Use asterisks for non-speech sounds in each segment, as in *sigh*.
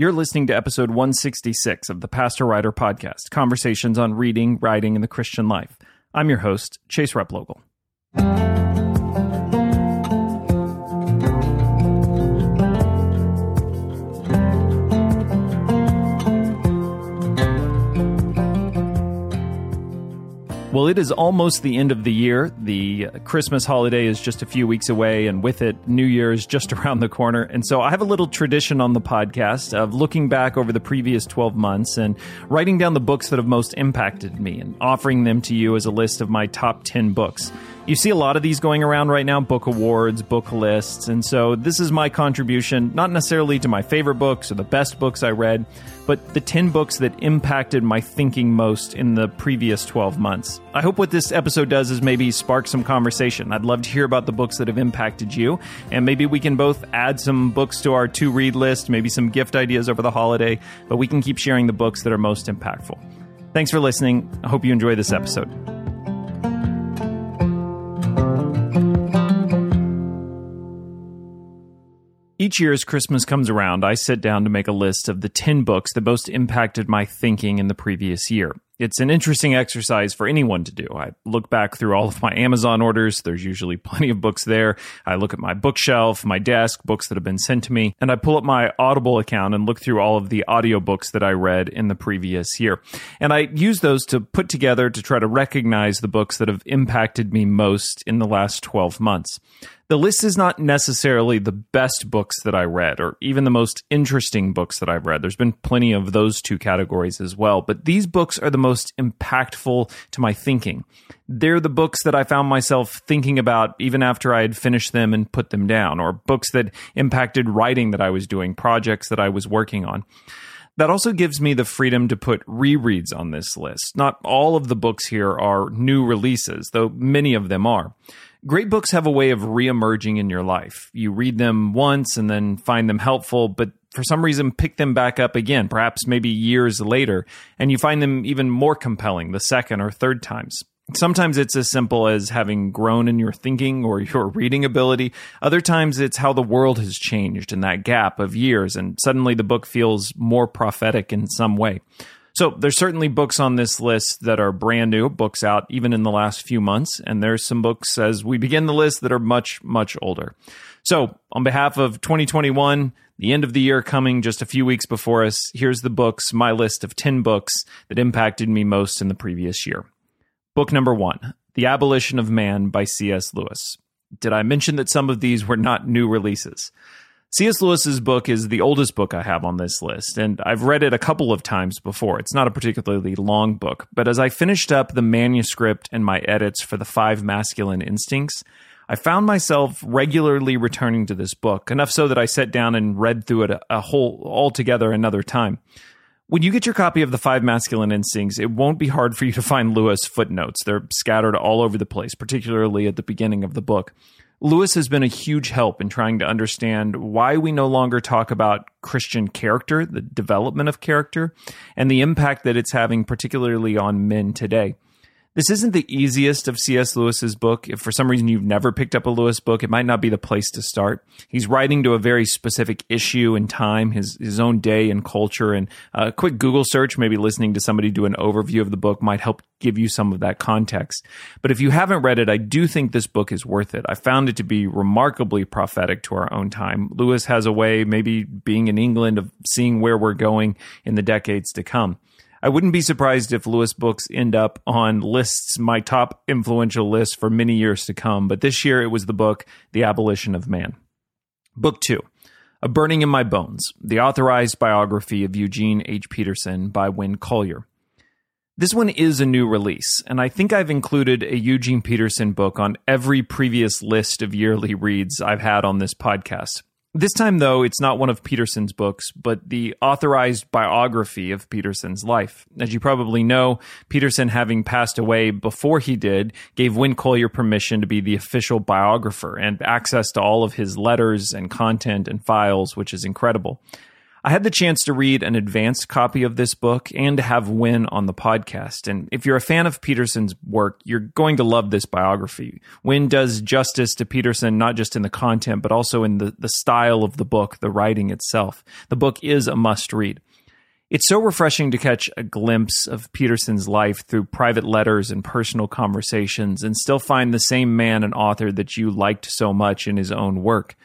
You're listening to episode 166 of the Pastor Writer Podcast Conversations on Reading, Writing, and the Christian Life. I'm your host, Chase Replogle. Well, it is almost the end of the year. The Christmas holiday is just a few weeks away, and with it, New Year is just *laughs* around the corner. And so I have a little tradition on the podcast of looking back over the previous 12 months and writing down the books that have most impacted me and offering them to you as a list of my top 10 books. You see a lot of these going around right now book awards, book lists. And so this is my contribution, not necessarily to my favorite books or the best books I read, but the 10 books that impacted my thinking most in the previous 12 months. I hope what this episode does is maybe spark some conversation. I'd love to hear about the books that have impacted you, and maybe we can both add some books to our to read list, maybe some gift ideas over the holiday, but we can keep sharing the books that are most impactful. Thanks for listening. I hope you enjoy this episode. Each year as Christmas comes around, I sit down to make a list of the 10 books that most impacted my thinking in the previous year. It's an interesting exercise for anyone to do. I look back through all of my Amazon orders. There's usually plenty of books there. I look at my bookshelf, my desk, books that have been sent to me, and I pull up my Audible account and look through all of the audiobooks that I read in the previous year. And I use those to put together to try to recognize the books that have impacted me most in the last 12 months. The list is not necessarily the best books that I read or even the most interesting books that I've read. There's been plenty of those two categories as well, but these books are the most impactful to my thinking. They're the books that I found myself thinking about even after I had finished them and put them down, or books that impacted writing that I was doing, projects that I was working on. That also gives me the freedom to put rereads on this list. Not all of the books here are new releases, though many of them are. Great books have a way of reemerging in your life. You read them once and then find them helpful, but for some reason pick them back up again, perhaps maybe years later, and you find them even more compelling the second or third times. Sometimes it's as simple as having grown in your thinking or your *laughs* reading ability. Other times it's how the world has changed in that gap of years, and suddenly the book feels more prophetic in some way. So there's certainly books on this list that are brand new, books out even in the last few months, and there's some books as we begin the list that are much much older. So, on behalf of 2021, the end of the year coming just a few weeks before us, here's the books, my list of 10 books that impacted me most in the previous year. Book number 1, The Abolition of Man by C.S. Lewis. Did I mention that some of these were not new releases? C.S. Lewis's book is the oldest book I have on this list, and I've read it a couple of times before. It's not a particularly long book, but as I finished up the manuscript and my edits for the five masculine instincts, I found myself regularly returning to this book, enough so that I sat down and read through it a, a whole altogether another time. When you get your copy of the Five Masculine Instincts, it won't be hard for you to find Lewis footnotes. They're scattered all over the place, particularly at the beginning of the book. Lewis has been a huge help in trying to understand why we no longer talk about Christian character, the development of character, and the impact that it's having, particularly on men today. This isn't the easiest of C.S. Lewis's book. If for some reason you've never picked up a Lewis book, it might not be the place to start. He's writing to a very specific issue and time, his his own day and culture. And a quick Google search, maybe listening to somebody do an overview of the book, might help give you some of that context. But if you haven't read it, I do think this book is worth it. I found it to be remarkably prophetic to our own time. Lewis has a way, maybe being in England, of seeing where we're going in the decades to come. I wouldn't be surprised if Lewis books end up on lists, my top influential list for many years to come. But this year it was the book, The Abolition of Man. Book two, A Burning in My Bones, the authorized biography of Eugene H. Peterson by Winn Collier. This one is a new release, and I think I've included a Eugene Peterson book on every previous list of yearly reads I've had on this podcast. This time, though, it's not one of Peterson's books, but the authorized biography of Peterson's life. As you probably know, Peterson, having passed away before he did, gave Winn Collier permission to be the official biographer and access to all of his letters and content and files, which is incredible. I had the chance to read an advanced copy of this book and to have Winn on the podcast. And if you're a fan of Peterson's work, you're going to love this biography. Winn does justice to Peterson, not just in the content, but also in the, the style of the book, the writing itself. The book is a must read. It's so refreshing to catch a glimpse of Peterson's life through private letters and personal conversations and still find the same man and author that you liked so much in his own work.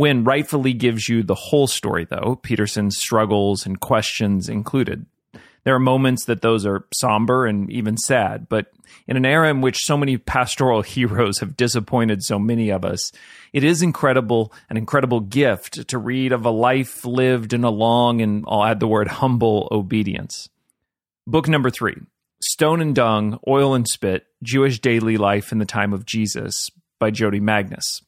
Winn rightfully gives you the whole story, though, Peterson's struggles and questions included. There are moments that those are somber and even sad, but in an era in which so many pastoral *laughs* heroes have disappointed so many of us, it is incredible, an incredible gift to read of a life lived in a long and I'll add the word humble obedience. Book number three Stone and Dung, Oil and Spit Jewish Daily Life in the Time of Jesus by Jodi Magness.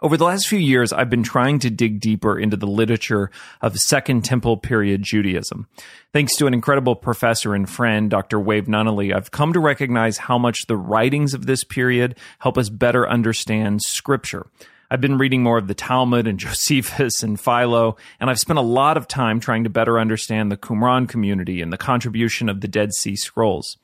Over the last few years, I've been trying to dig deeper into the literature of Second Temple period Judaism. Thanks to an incredible professor and friend, Dr. Wave Nunnally, I've come to recognize how much the writings of this period help us better understand Scripture. I've been reading more of the Talmud and *laughs* Josephus and Philo, and I've spent a lot of time trying to better understand the Qumran community and the contribution of the Dead Sea Scrolls.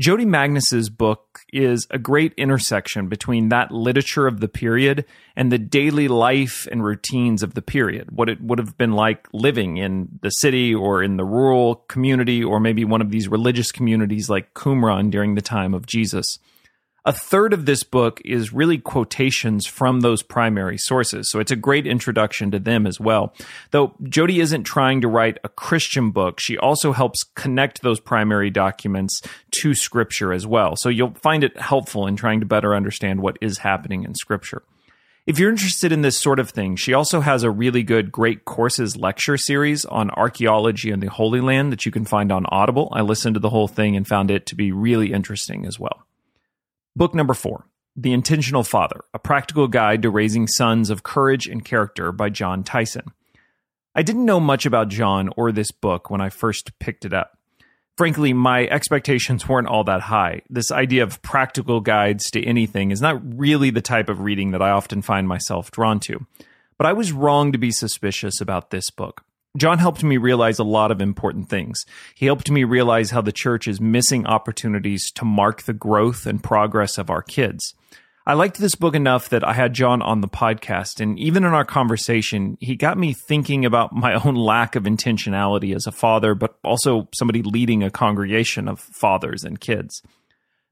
Jodi Magness's book is a great intersection between that literature of the period and the daily life and routines of the period. What it would have been like living in the city or in the rural community or maybe one of these religious communities like Qumran during the time of Jesus. A third of this book is really quotations from those primary sources, so it's a great introduction to them as well. Though Jodi isn't trying to write a Christian book, she also helps connect those primary documents to Scripture as well. So you'll find it helpful in trying to better understand what is happening in Scripture. If you're interested in this sort of thing, she also has a really good Great Courses lecture series on archaeology in the Holy Land that you can find on Audible. I listened to the whole thing and found it to be really interesting as well. Book number four The Intentional Father A Practical Guide to Raising Sons of Courage and Character by Jon Tyson. I didn't know much about Jon or this book when I first picked it up. Frankly, my expectations weren't all that high. This idea of practical guides to anything is not really the type of reading that I often find myself drawn to. But I was wrong to be suspicious about this book. Jon helped me realize a lot of important things. He helped me realize how the church is missing opportunities to mark the growth and progress of our kids. I liked this book enough that I had Jon on the podcast, and even in our conversation, he got me thinking about *laughs* my own lack of intentionality as a father, but also somebody leading a congregation of fathers and kids.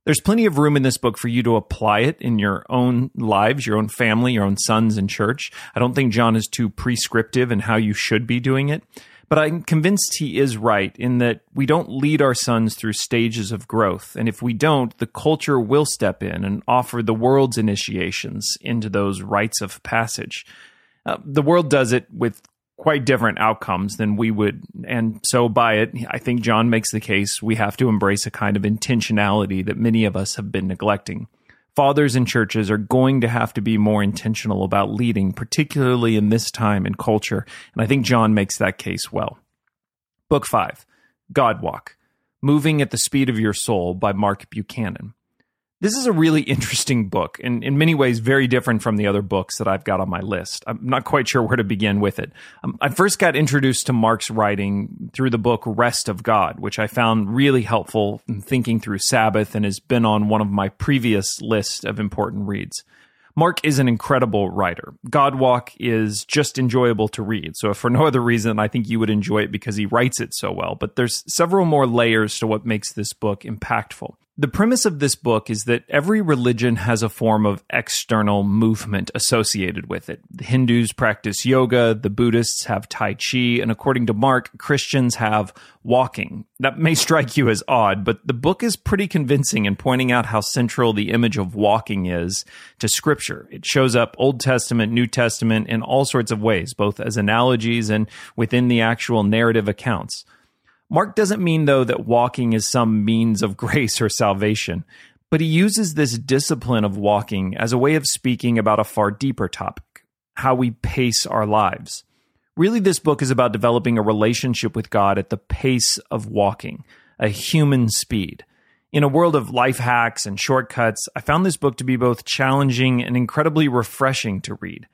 There's plenty of room in this book for you to apply it in your own lives, your own family, your own sons in church. I don't think Jon is too prescriptive in how you should be doing it. But I'm convinced he is right in that we don't lead our sons through stages of growth. And if we don't, the culture will step in and offer the world's initiations into those rites of passage. Uh, the world does it with quite different outcomes than we would. And so, by it, I think Jon makes the case we have to embrace a kind of intentionality that many of us have been neglecting. Fathers and churches are going to have to be more intentional about leading, particularly in this time and culture. And I think Jon makes that case well. Book 5 God Walk Moving at the Speed of Your Soul by Mark Buchanan. This is a really interesting book and in many ways very different from the other books that I've got on my list. I'm not quite sure where to begin with it. Um, I first got introduced to Mark's writing through the book Rest of God, which I found really helpful in thinking through Sabbath and has been on one of my previous list of important reads. Mark is an incredible writer. God Walk is just enjoyable to read. So, if for no other reason, I think you would enjoy it because he writes it so well. But there's several more layers to what makes this book impactful. The premise of this book is that every religion has a form of external movement associated with it. The Hindus practice yoga, the Buddhists have Tai Chi, and according to Mark, Christians have walking. That may strike you as odd, but the book is pretty convincing in pointing out how central the image of walking is to Scripture. It shows up Old Testament, New Testament in all sorts of ways, both as analogies and within the actual narrative accounts. Mark doesn't mean, though, that walking is some means of *laughs* grace or salvation, but he uses this discipline of walking as a way of speaking about a far deeper topic how we pace our lives. Really, this book is about developing a relationship with God at the pace of walking, a human speed. In a world of life hacks and shortcuts, I found this book to be both challenging and incredibly refreshing to read.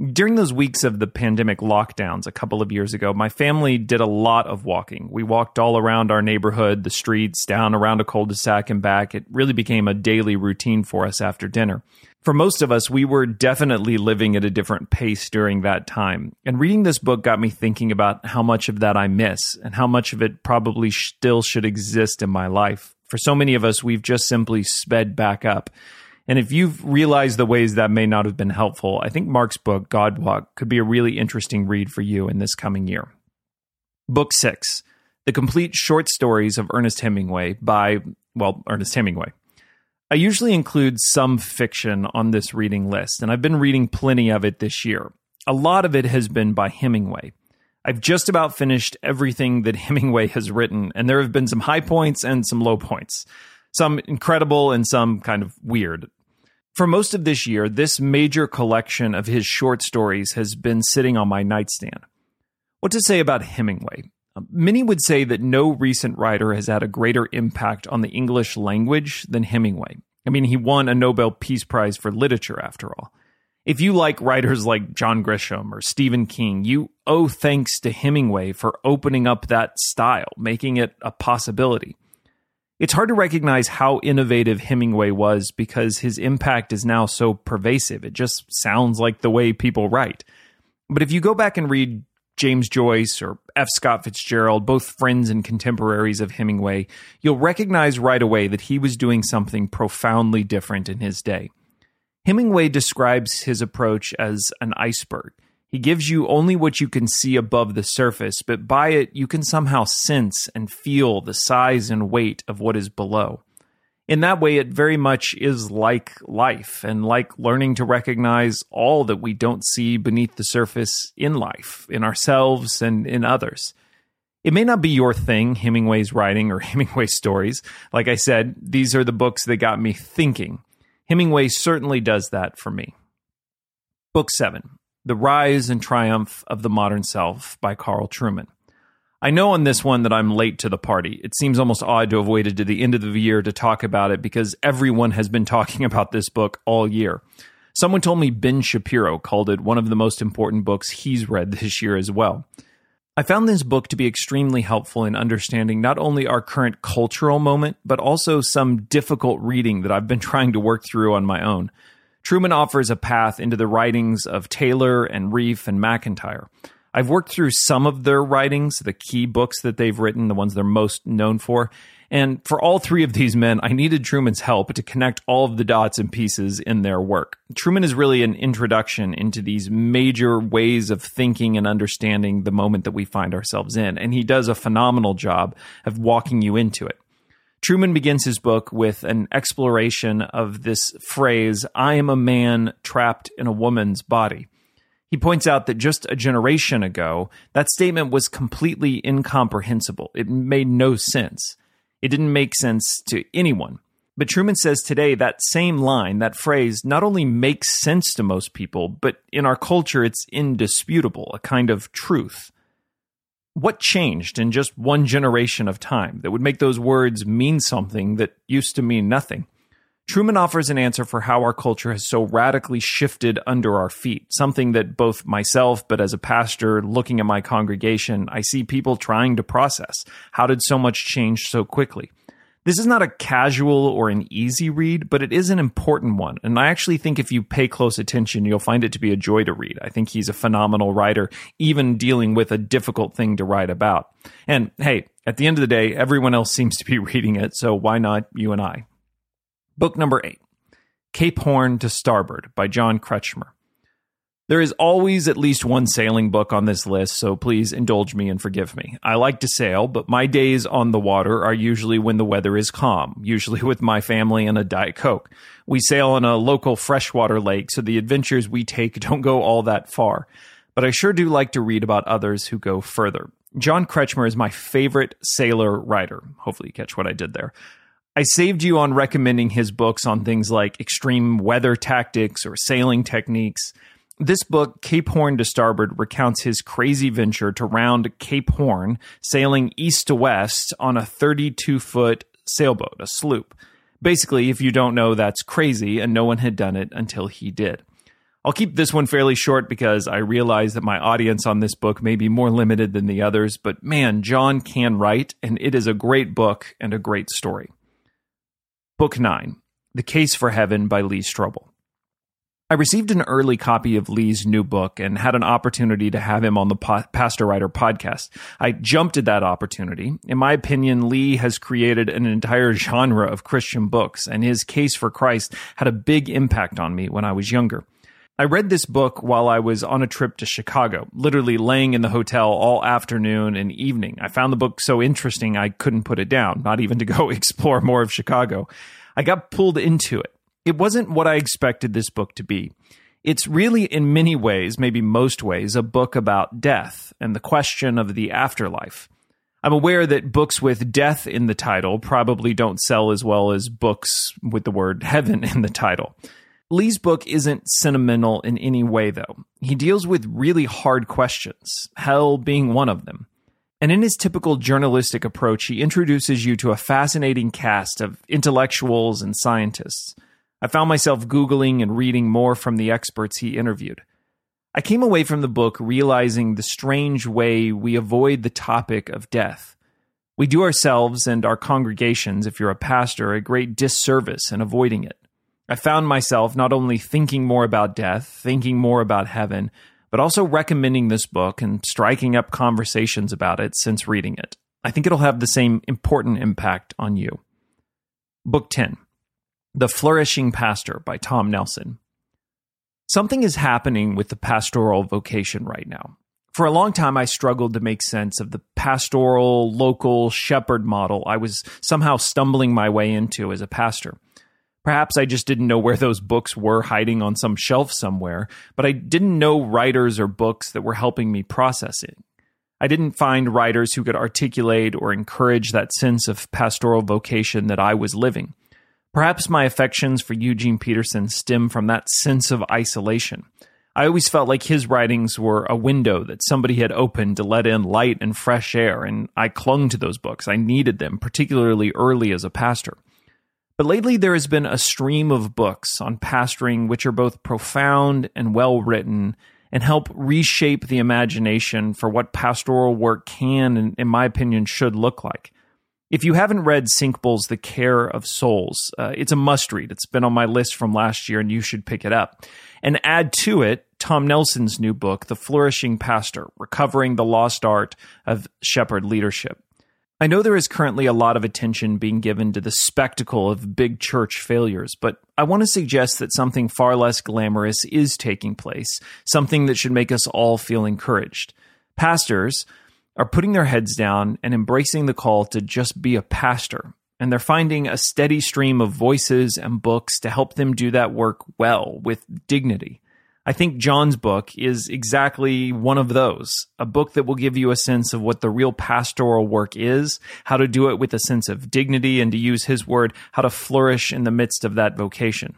During those weeks of the pandemic lockdowns a couple of years ago, my family did a lot of walking. We walked all around our neighborhood, the streets, down around a cul de sac and back. It really became a daily routine for us after dinner. For most of us, we were definitely living at a different pace during that time. And reading this book got me thinking about how much of that I miss and how much of it probably still should exist in my life. For so many of us, we've just simply sped back up. And if you've realized the ways that may not have been helpful, I think Mark's book, God Walk, could be a really interesting read for you in this coming year. Book six The Complete Short Stories of Ernest Hemingway by, well, Ernest Hemingway. I usually include some fiction on this reading list, and I've been reading plenty of it this year. A lot of it has been by Hemingway. I've just about finished everything that *laughs* Hemingway has written, and there have been some high points and some low points, some incredible and some kind of weird. For most of this year, this major collection of his short stories has been sitting on my nightstand. What to say about Hemingway? Um, many would say that no recent writer has had a greater impact on the English language than Hemingway. I mean, he won a Nobel Peace Prize for Literature, after all. If you like writers like John Grisham or Stephen King, you owe thanks to Hemingway for opening up that style, making it a possibility. It's hard to recognize how innovative Hemingway was because his impact is now so pervasive. It just sounds like the way people write. But if you go back and read James Joyce or F. Scott Fitzgerald, both friends and contemporaries of Hemingway, you'll recognize right away that he was doing something profoundly different in his day. Hemingway describes his approach as an iceberg. He gives you only what you can see above the surface, but by it you can somehow sense and feel the size and weight of what is below. In that way, it very much is like life and like learning to recognize all that we don't see beneath the surface in life, in ourselves and in others. It may not be your thing, Hemingway's writing or *laughs* Hemingway's stories. Like I said, these are the books that got me thinking. Hemingway certainly does that for me. Book 7 the Rise and Triumph of the Modern Self by Carl Trueman. I know on this one that I'm late to the party. It seems almost odd to have waited to the end of the year to talk about it because everyone has been *laughs* talking about this book all year. Someone told me Ben Shapiro called it one of the most important books he's read *laughs* this year as well. I found this book to be extremely helpful in understanding not only our current cultural moment, but also some difficult reading that I've been *laughs* trying to work through on my own. Trueman offers a path into the writings of Taylor and Rieff and MacIntyre. I've worked through some of their writings, the key books that they've written, the ones they're most known for. And for all three of these men, I needed Trueman's help to connect all of the dots and pieces in their work. Truman is really an introduction into these major ways of thinking and understanding the moment that we find ourselves in. And he does a phenomenal job of walking you into it. Trueman begins his book with an exploration of this phrase, I am a man trapped in a woman's body. He points out that just a generation ago, that statement was completely incomprehensible. It made no sense. It didn't make sense to anyone. But Trueman says today that same line, that phrase, not only makes sense to most people, but in our culture, it's indisputable, a kind of truth. What changed in just one generation of time that would make those words mean something that used to mean nothing? Trueman offers an answer for how our culture has so radically shifted under our feet, something that both myself, but as a pastor looking at my congregation, I see people trying to process. How did so much change so quickly? This is not a casual or an easy read, but it is an important one. And I actually think if you pay close attention, you'll find it to be a joy to read. I think he's a phenomenal writer, even dealing with a difficult thing to write about. And hey, at the end of the day, everyone else seems to be *laughs* reading it, so why not you and I? Book number eight Cape Horn to Starboard by John Kretschmer. There is always at least one sailing book on this list, so please indulge me and forgive me. I like to sail, but my days on the water are usually when the weather is calm, usually with my family and a Diet Coke. We sail on a local freshwater lake, so the adventures we take *laughs* don't go all that far. But I sure do like to read about others who go further. John Kretschmer is my favorite sailor writer. Hopefully, you catch what I did there. I saved you on recommending his books on things like extreme weather tactics or sailing techniques. This book, Cape Horn to Starboard, recounts his crazy venture to round Cape Horn, sailing east to west on a 32 foot sailboat, a sloop. Basically, if you don't know, that's crazy, and no one had done it until he did. I'll keep this one fairly short because I realize that my audience on this book may be more limited than the others, but man, John can write, and it is a great book and a great story. Book 9 The Case for Heaven by Lee Strobel. I received an early copy of Lee's new book and had an opportunity to have him on the po- Pastor Writer podcast. I jumped at that opportunity. In my opinion, Lee has created an entire genre of Christian books, and his case for Christ had a big impact on me when I was younger. I read this book while I was on a trip to Chicago, literally laying in the hotel all afternoon and evening. I found the book so interesting I couldn't put it down, not even to go *laughs* explore more of Chicago. I got pulled into it it wasn't what I expected this book to be. It's really, in many ways, maybe most ways, a book about death and the question of the afterlife. I'm aware that books with death in the title probably don't sell as well as books with the word heaven in the title. Lee's book isn't sentimental in any way, though. He deals with really hard questions, hell being one of them. And in his typical journalistic approach, he introduces you to a fascinating cast of intellectuals and scientists. I found myself Googling and reading more from the experts he interviewed. I came away from the book realizing the strange way we avoid the topic of death. We do ourselves and our congregations, if you're a pastor, a great disservice in avoiding it. I found myself not only thinking more about death, thinking more about heaven, but also recommending this book and striking up conversations about it since reading it. I think it'll have the same important impact on you. Book 10 the Flourishing Pastor by Tom Nelson. Something is happening with the pastoral vocation right now. For a long time, I struggled to make sense of the pastoral, local shepherd model I was somehow stumbling my way into as a pastor. Perhaps I just didn't know where those books were hiding on some shelf somewhere, but I didn't know writers or books that were helping me process it. I didn't find writers who could articulate or encourage that sense of pastoral vocation that I was living. Perhaps my affections for Eugene Peterson stem from that sense of isolation. I always felt like his writings were a window that somebody had opened to let in light and fresh air, and I clung to those books. I needed them, particularly early as a pastor. But lately, there has been a stream of books on pastoring which are both profound and well written and help reshape the imagination for what pastoral work can and, in my opinion, should look like. If you haven't read Senkbeil's The Care of Souls, uh, it's a must read. It's been on my list from last year, and you should pick it up. And add to it Tom Nelson's new book, The Flourishing Pastor Recovering the Lost Art of Shepherd Leadership. I know there is currently a lot of attention being given to the spectacle of big church failures, but I want to suggest that something far less glamorous is taking place, something that should make us all feel encouraged. Pastors, are putting their heads down and embracing the call to just be a pastor. And they're finding a steady stream of voices and books to help them do that work well with dignity. I think John's book is exactly one of those a book that will give you a sense of what the real pastoral work is, how to do it with a sense of dignity, and to use his word, how to flourish in the midst of that vocation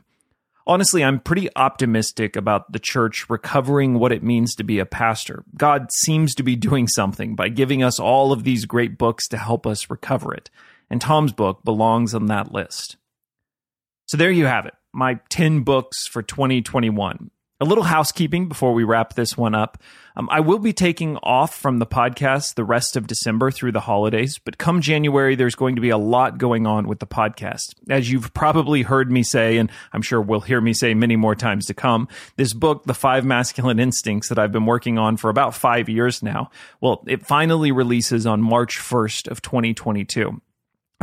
honestly, I'm pretty optimistic about the church recovering what it means to be a pastor. God seems to be doing something by giving us all of these great books to help us recover it. And Tom's book belongs on that list. So there you have it, my 10 books for 2021. A little housekeeping before we wrap this one up. Um, I will be taking off from the podcast the rest of December through the holidays, but come January, there's going to be a lot going on with the podcast. As you've probably heard me say, and I'm sure will hear me say many more times to come, this book, The Five Masculine Instincts, that I've been working on for about five years now, well, it finally releases on March 1st of 2022.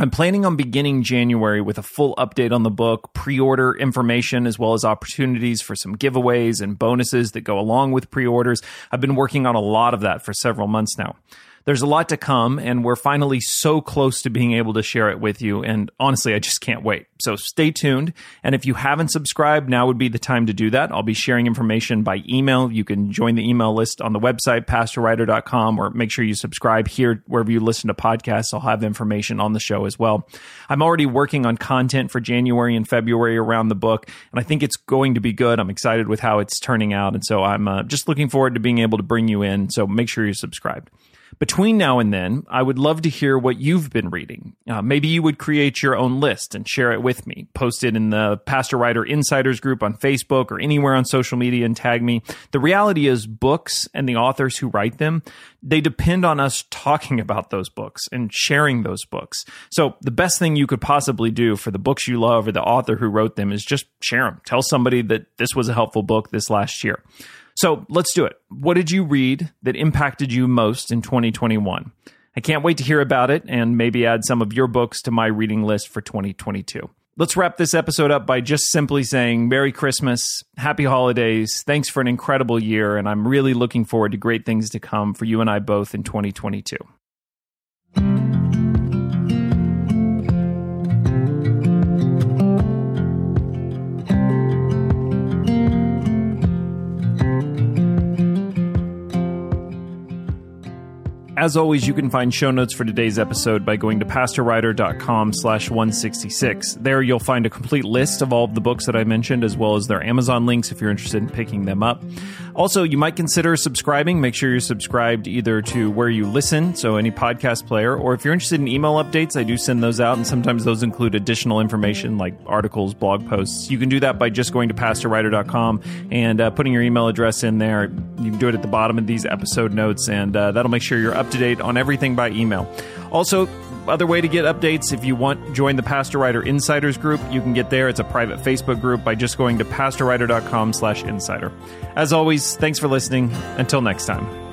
I'm planning on beginning January with a full update on the book, pre order information, as well as opportunities for some giveaways and bonuses that go along with pre orders. I've been working on a lot of that for several months now there's a lot to come, and we're finally so close to being able to share it with you. And honestly, I just can't wait. So stay tuned. And if you haven't subscribed, now would be the time to do that. I'll be sharing information by email. You can join the email list on the website, pastorwriter.com, or make sure you subscribe here wherever you listen to podcasts. I'll have information on the show as well. I'm already working on content for January and February around the book, and I think it's going to be good. I'm excited with how it's turning out. And so I'm uh, just looking forward to being able to bring you in. So make sure you're subscribed. Between now and then, I would love to hear what you've been reading. Uh, maybe you would create your own list and share it with me. Post it in the Pastor Writer Insiders group on Facebook or anywhere on social media and tag me. The reality is, books and the authors who write them, they depend on us talking about those books and sharing those books. So the best thing you could possibly do for the books you love or the author who wrote them is just share them. Tell somebody that this was a helpful book this last year. So let's do it. What did you read that impacted you most in 2021? I can't wait to hear about it and maybe add some of your books to my reading list for 2022. Let's wrap this episode up by just simply saying Merry Christmas, Happy Holidays, thanks for an incredible year, and I'm really looking forward to great things to come for you and I both in 2022. As always, you can find show notes for today's episode by going to pastorwriter.com slash 166. There you'll find a complete list of all of the books that I mentioned, as well as their Amazon links if you're interested in picking them up. Also, you might consider subscribing. Make sure you're subscribed either to where you listen, so any podcast player, or if you're interested in email updates, I do send those out, and sometimes those include additional information like articles, blog posts. You can do that by just going to pastorwriter.com and uh, putting your email address in there. You can do it at the bottom of these episode notes, and uh, that'll make sure you're to date on everything by email. Also, other way to get updates if you want join the pastor writer insiders group. You can get there. It's a private facebook group by just going to pastorwriter.com slash insider. As always thanks for listening. Until next time